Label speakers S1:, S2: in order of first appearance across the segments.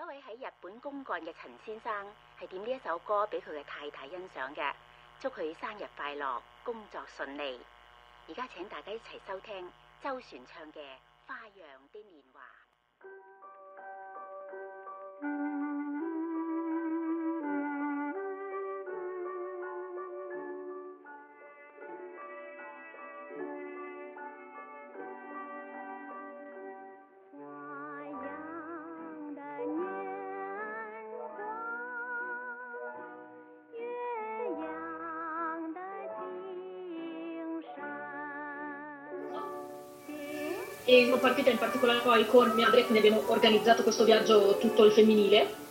S1: 一位喺日本公干嘅陈先生系点呢一首歌俾佢嘅太太欣赏嘅，祝佢生日快乐，工作顺利。而家请大家一齐收听周璇唱嘅《花
S2: 样的年华》。
S3: E sono partita in particolare poi con mia Andrea, quindi abbiamo organizzato questo viaggio tutto il femminile.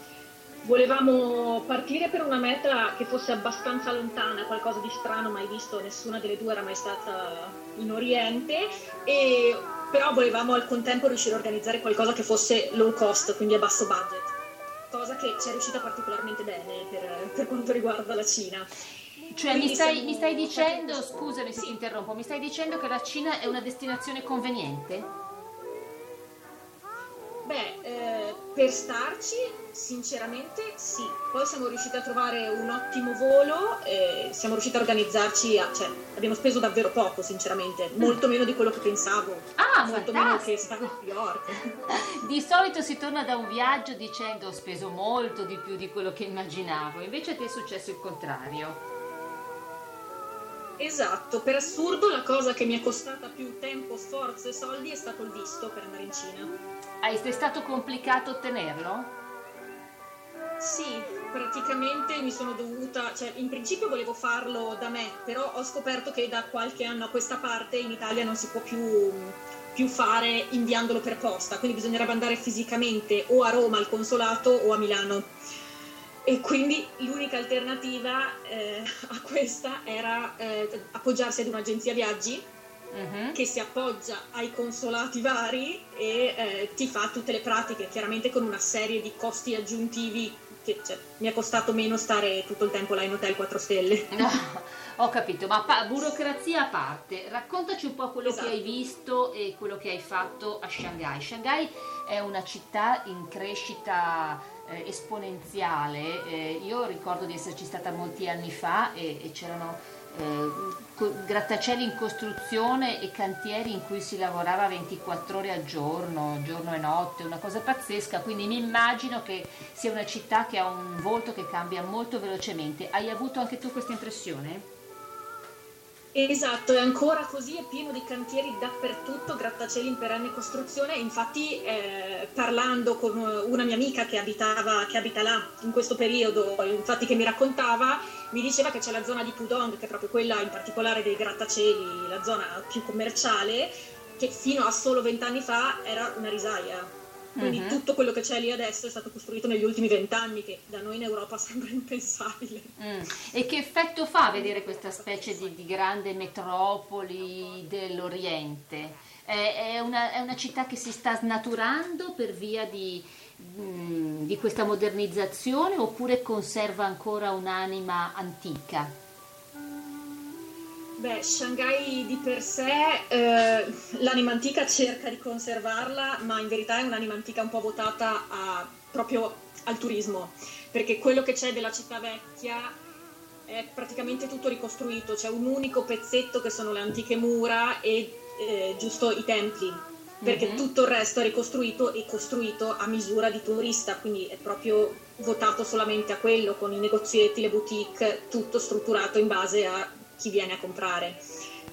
S3: Volevamo partire per una meta che fosse abbastanza lontana, qualcosa di strano mai visto, nessuna delle due era mai stata in Oriente, e però volevamo al contempo riuscire a organizzare qualcosa che fosse low cost, quindi a basso budget, cosa che ci è riuscita particolarmente bene per, per quanto riguarda la Cina.
S4: Cioè mi stai, mi stai dicendo, scusami se ti interrompo, mi stai dicendo che la Cina è una destinazione conveniente?
S3: Beh, eh, per starci, sinceramente sì. Poi siamo riusciti a trovare un ottimo volo, e siamo riusciti a organizzarci, a- cioè abbiamo speso davvero poco, sinceramente, molto meno di quello che pensavo.
S4: Ah,
S3: molto meno che
S4: fantastico!
S3: stavo a New York.
S4: Di solito si torna da un viaggio dicendo ho speso molto di più di quello che immaginavo, invece ti è successo il contrario.
S3: Esatto, per assurdo la cosa che mi è costata più tempo, sforzo e soldi è stato il visto per andare in Cina.
S4: Ah, è stato complicato ottenerlo?
S3: Sì, praticamente mi sono dovuta, cioè in principio volevo farlo da me, però ho scoperto che da qualche anno a questa parte in Italia non si può più, più fare inviandolo per posta, quindi bisognerebbe andare fisicamente o a Roma al consolato o a Milano. E quindi l'unica alternativa eh, a questa era eh, appoggiarsi ad un'agenzia viaggi
S4: Mhm.
S3: che si appoggia ai consolati vari e eh, ti fa tutte le pratiche, chiaramente con una serie di costi aggiuntivi che cioè, mi è costato meno stare tutto il tempo là in hotel 4 stelle.
S4: No, ho capito, ma pa- burocrazia a parte, raccontaci un po' quello
S3: Esatto.
S4: che hai visto e quello che hai fatto a Shanghai. Shanghai è una città in crescita eh, esponenziale, eh, io ricordo di esserci stata molti anni fa e, e c'erano eh, grattacieli in costruzione e cantieri in cui si lavorava 24 ore al giorno, giorno e notte, una cosa pazzesca, quindi mi immagino che sia una città che ha un volto che cambia molto velocemente. Hai avuto anche tu questa impressione?
S3: Esatto, è ancora così, è pieno di cantieri dappertutto, grattacieli in perenne costruzione. Infatti, eh, parlando con una mia amica che abitava, che abita là in questo periodo, infatti che mi raccontava, mi diceva che c'è la zona di Pudong, che è proprio quella in particolare dei grattacieli, la zona più commerciale, che fino a solo vent'anni fa era una risaia. Quindi
S4: Mhm.
S3: tutto quello che c'è lì adesso è stato costruito negli ultimi vent'anni, che da noi in Europa sembra impensabile.
S4: Mm. E che effetto fa vedere questa specie di, di grande metropoli dell'Oriente? È, è una, è una città che si sta snaturando per via di, mm, di questa modernizzazione oppure conserva ancora un'anima antica?
S3: Beh, Shanghai di per sé, eh, l'anima antica cerca di conservarla, ma in verità è un'anima antica un po' votata a- proprio al turismo, perché quello che c'è della città vecchia è praticamente tutto ricostruito, c'è un unico pezzetto che sono le antiche mura e eh, giusto i templi, perché
S4: Mhm.
S3: tutto il resto è ricostruito e costruito a misura di turista, quindi è proprio votato solamente a quello, con i negozietti, le boutique, tutto strutturato in base a chi viene a comprare.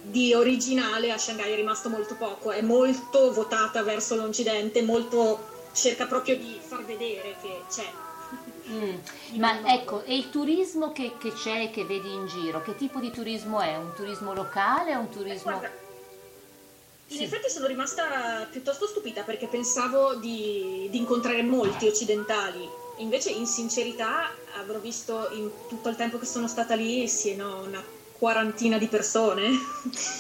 S3: Di originale a Shanghai è rimasto molto poco, è molto votata verso l'Occidente, molto cerca proprio di far vedere che c'è.
S4: Mm. Ma
S3: modo.
S4: ecco, e il turismo che, che c'è e che vedi in giro, che tipo di turismo è? Un turismo locale o un turismo...
S3: Guarda, in
S4: Sì.
S3: effetti sono rimasta piuttosto stupita perché pensavo di, di incontrare molti occidentali. Invece, in sincerità, avrò visto in tutto il tempo che sono stata lì, sì, no, una quarantina di persone.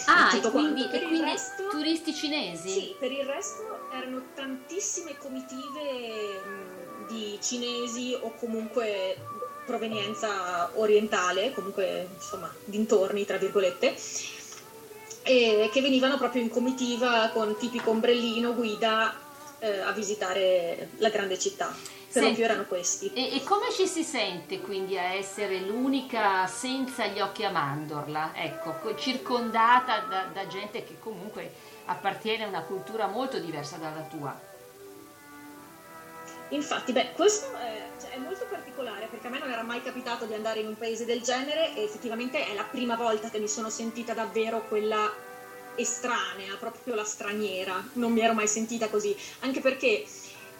S4: Ah, e quindi, e quindi
S3: resto-
S4: turisti cinesi?
S3: Sì, per il resto erano tantissime comitive mh, di cinesi o comunque provenienza orientale, comunque insomma dintorni tra virgolette, e che venivano proprio in comitiva con tipico ombrellino, guida eh, a visitare la grande città. Per
S4: Senti,
S3: più erano questi.
S4: E, e come ci si sente quindi a essere l'unica senza gli occhi a mandorla? Ecco, co- circondata da, da gente che comunque appartiene a una cultura molto diversa dalla tua.
S3: Infatti, beh, questo è, cioè, è molto particolare perché a me non era mai capitato di andare in un paese del genere e effettivamente è la prima volta che mi sono sentita davvero quella estranea, proprio la straniera. Non mi ero mai sentita così, anche perché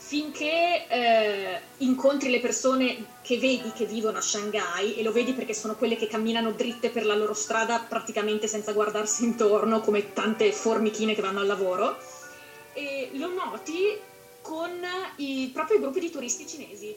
S3: finché eh, incontri le persone che vedi che vivono a Shanghai, e lo vedi perché sono quelle che camminano dritte per la loro strada praticamente senza guardarsi intorno, come tante formichine che vanno al lavoro, e lo noti con i propri gruppi di turisti cinesi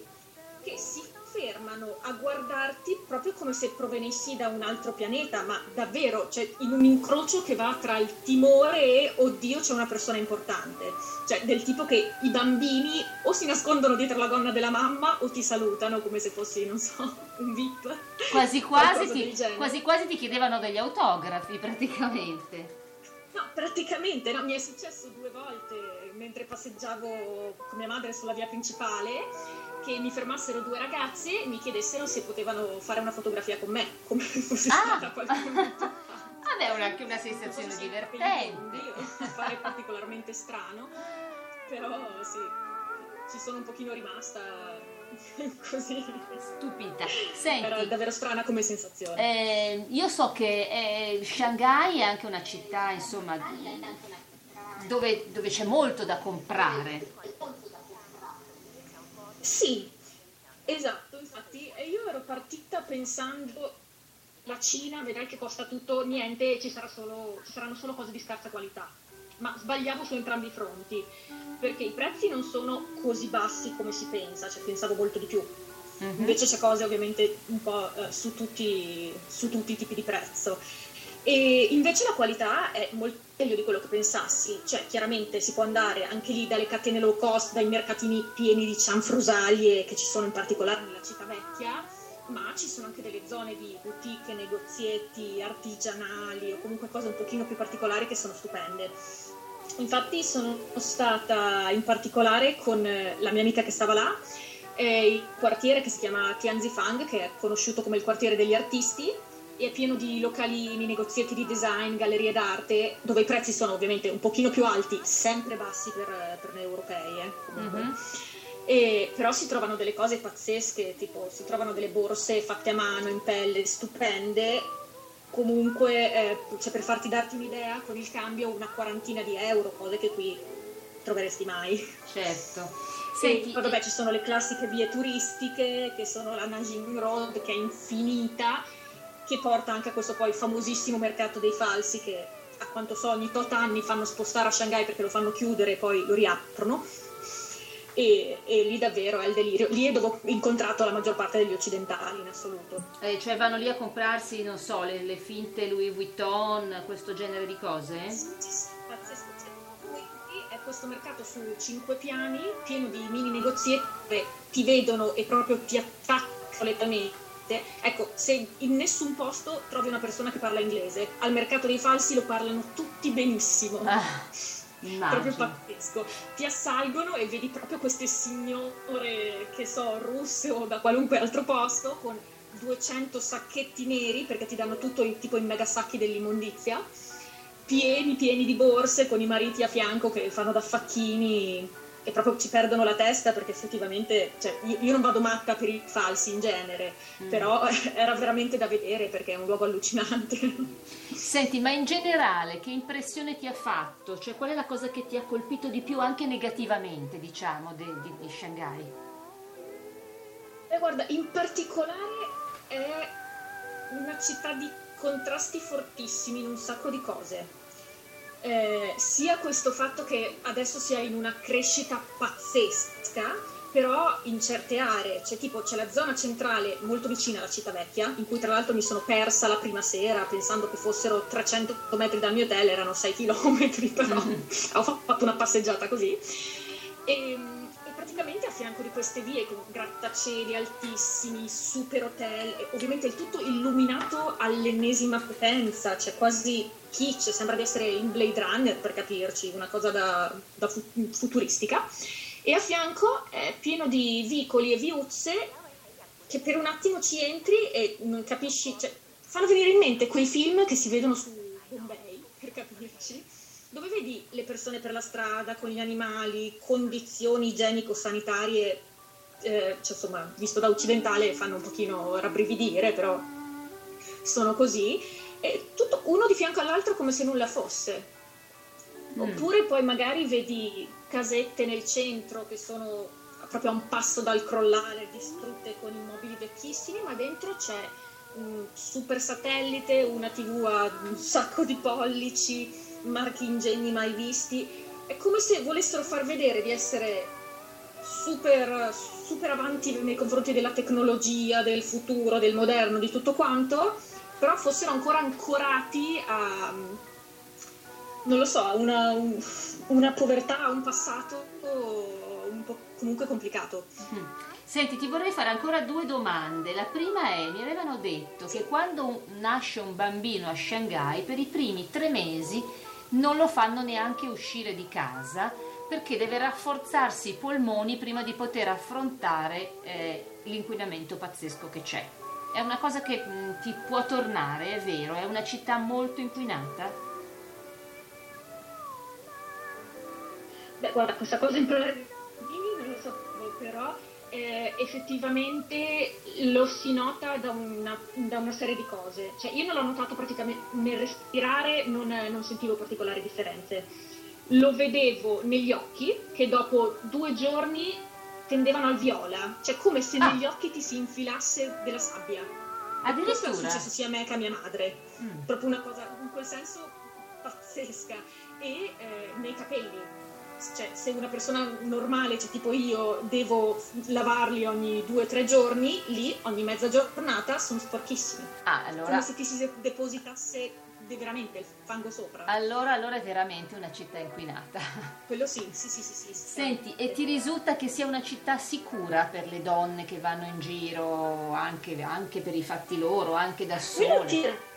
S3: che si fermano a guardarti proprio come se provenissi da un altro pianeta, ma davvero, cioè in un incrocio che va tra il timore e oddio c'è una persona importante, cioè del tipo che i bambini o si nascondono dietro la gonna della mamma o ti salutano come se fossi, non so, un VIP.
S4: Quasi quasi, ti, quasi quasi ti chiedevano degli autografi praticamente.
S3: No, praticamente no, mi è successo due volte mentre passeggiavo con mia madre sulla via principale che mi fermassero due ragazzi e mi chiedessero se potevano fare una fotografia con me, come fosse
S4: Ah!
S3: stata qualche fa.
S4: Vabbè, è anche una
S3: so
S4: sensazione
S3: se sia
S4: divertente.
S3: io, pare particolarmente strano, però sì, ci sono un pochino rimasta così.
S4: Stupita. Senti,
S3: davvero strana come sensazione.
S4: eh, io so che eh, Shanghai è anche una città, insomma, dove, dove c'è molto da comprare.
S3: Sì, esatto, infatti io ero partita pensando la Cina, vedrai che costa tutto niente ci, sarà solo- ci saranno solo cose di scarsa qualità. Ma sbagliavo su entrambi i fronti, perché i prezzi non sono così bassi come si pensa, cioè pensavo molto di più.
S4: Mhm.
S3: Invece c'è cose ovviamente un po' eh, su, tutti, su tutti i tipi di prezzo. E invece la qualità è molto meglio di quello che pensassi, cioè chiaramente si può andare anche lì dalle catene low cost, dai mercatini pieni di cianfrusaglie che ci sono in particolare nella città vecchia, ma ci sono anche delle zone di boutique, negozietti artigianali o comunque cose un pochino più particolari che sono stupende. Infatti sono stata in particolare con eh, la mia amica che stava là, eh, il quartiere che si chiama Tianzifang, che è conosciuto come il quartiere degli artisti, e è pieno di localini, negozietti di design, gallerie d'arte, dove i prezzi sono ovviamente un pochino più alti, sempre bassi per, per noi europei, eh.
S4: Mhm.
S3: E- però si trovano delle cose pazzesche, tipo si trovano delle borse fatte a mano, in pelle, stupende. Comunque, eh, cioè per farti darti un'idea, con il cambio una quarantina di euro, cose che qui troveresti mai.
S4: Certo.
S3: Senti, poi vabbè ci sono le classiche vie turistiche, che sono la Nanjing Road, che è infinita, che porta anche a questo poi famosissimo mercato dei falsi, che a quanto so ogni tot anni fanno spostare a Shanghai perché lo fanno chiudere e poi lo riaprono. E, e lì davvero è il delirio. Lì è dove ho incontrato la maggior parte degli occidentali in assoluto.
S4: eh, cioè vanno lì a comprarsi, non so, le, le finte Louis Vuitton, questo genere di cose?
S3: Pazzesco. Cioè, qui è questo mercato su cinque piani, pieno di mini negozietti dove ti vedono e proprio ti attaccano letteralmente. Ecco, se in nessun posto trovi una persona che parla inglese, al mercato dei falsi lo parlano tutti benissimo.
S4: Ah,
S3: Proprio
S4: immagino.
S3: pazzesco. Ti assalgono e vedi proprio queste signore, che so, russe o da qualunque altro posto, con 200 sacchetti neri, perché ti danno tutto in- tipo in mega sacchi dell'immondizia, pieni pieni di borse con i mariti a fianco che fanno da facchini e proprio ci perdono la testa perché effettivamente, cioè, io, non vado matta per i falsi in genere,
S4: Mm.
S3: però era veramente da vedere perché è un luogo allucinante.
S4: Senti, ma in generale che impressione ti ha fatto? Cioè qual è la cosa che ti ha colpito di più anche negativamente, diciamo, di, di- di Shanghai?
S3: E guarda, in particolare è una città di contrasti fortissimi in un sacco di cose. Eh, sia questo fatto che adesso sia in una crescita pazzesca, però in certe aree, cioè tipo c'è la zona centrale molto vicina alla città vecchia, in cui tra l'altro mi sono persa la prima sera pensando che fossero 300 metri dal mio hotel, erano 6 km, però ho fatto una passeggiata così. E, e praticamente a fianco di queste vie con grattacieli altissimi, super hotel, ovviamente il tutto illuminato all'ennesima potenza, cioè quasi kitsch, sembra di essere in Blade Runner per capirci, una cosa da, da fu- futuristica. E a fianco è pieno di vicoli e viuzze che per un attimo ci entri e non capisci, cioè, fanno venire in mente quei film che si vedono su Bombay, per capirci, dove vedi le persone per la strada con gli animali, condizioni igienico-sanitarie, eh, cioè, insomma, visto da occidentale fanno un pochino rabbrividire, però sono così, e tutto uno di fianco all'altro come se nulla fosse.
S4: Mm.
S3: Oppure poi magari vedi casette nel centro che sono proprio a un passo dal crollare, distrutte con immobili vecchissimi, ma dentro c'è un super satellite, una tv a un sacco di pollici, marchi ingegni mai visti. È come se volessero far vedere di essere super, super avanti nei confronti della tecnologia, del futuro, del moderno, di tutto quanto, però fossero ancora ancorati a, non lo so, una, un- una povertà, a un passato un po' comunque complicato.
S4: Mm. Senti, ti vorrei fare ancora due domande. La prima è, mi avevano detto che quando nasce un bambino a Shanghai, per i primi tre mesi non lo fanno neanche uscire di casa perché deve rafforzarsi i polmoni prima di poter affrontare eh, l'inquinamento pazzesco che c'è. È una cosa che mm, ti può tornare, è vero, è una città molto inquinata.
S3: Beh, guarda, questa cosa in non lo so, però eh, effettivamente lo si nota da una, da una serie di cose. Cioè, io non l'ho notato praticamente nel respirare, non, non sentivo particolari differenze. Lo vedevo negli occhi che dopo due giorni tendevano al viola, cioè come se
S4: Ah.
S3: negli occhi ti si infilasse della sabbia. Questo è successo sia a me che a mia madre
S4: Mm.
S3: proprio una cosa in quel senso pazzesca e eh, nei capelli cioè se una persona normale cioè tipo io devo lavarli ogni due o tre giorni lì ogni mezza giornata sono sporchissimi
S4: Ah, allora,
S3: come se ti si depositasse de- veramente il fango sopra
S4: allora, allora è veramente una città inquinata.
S3: quello sì sì sì sì, sì.
S4: Senti, e ti risulta che sia una città sicura per le donne che vanno in giro anche, anche per i fatti loro, anche da sole?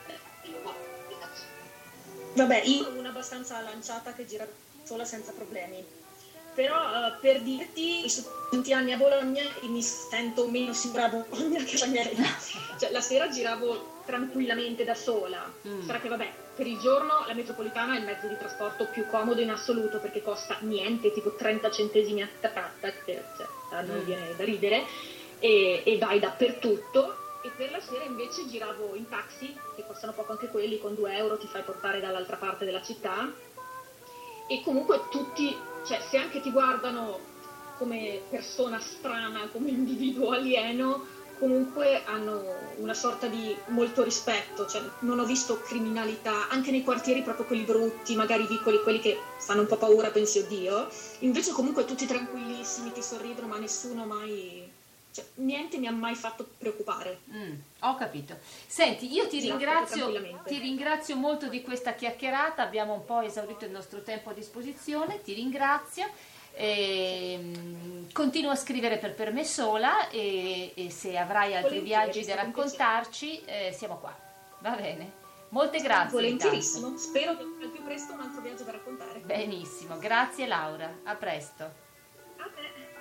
S3: Vabbè, io sono una abbastanza lanciata che gira sola senza problemi. Però eh, per dirti, sono tanti anni a Bologna e mi sento meno sicura a Bologna che la mia Cioè, la sera giravo tranquillamente da sola.
S4: Mm.
S3: Sarà che vabbè, per il giorno la metropolitana è il mezzo di trasporto più comodo in assoluto perché costa niente, tipo 30 centesimi a tratta, che cioè, a noi
S4: Mm.
S3: viene da ridere, e, e vai dappertutto. E per la sera invece giravo in taxi, che costano poco anche quelli, con 2 euro ti fai portare dall'altra parte della città. E comunque tutti, cioè se anche ti guardano come persona strana, come individuo alieno, comunque hanno una sorta di molto rispetto, cioè non ho visto criminalità, anche nei quartieri proprio quelli brutti, magari vicoli, quelli che fanno un po' paura, pensi oddio, invece comunque tutti tranquillissimi, ti sorridono, ma nessuno mai, cioè niente mi ha mai fatto preoccupare.
S4: Mm, ho capito. Senti, io ti ringrazio, ti ringrazio molto di questa chiacchierata, abbiamo un po' esaurito il nostro tempo a disposizione, ti ringrazio. Ehm, continuo a scrivere per per me sola e, e se avrai altri
S3: Volentieri,
S4: viaggi da raccontarci eh, siamo qua. Va bene? Molte grazie.
S3: Volentierissimo, spero che al più presto un altro viaggio da raccontare.
S4: intanto. Benissimo, grazie Laura, a presto.
S3: A te.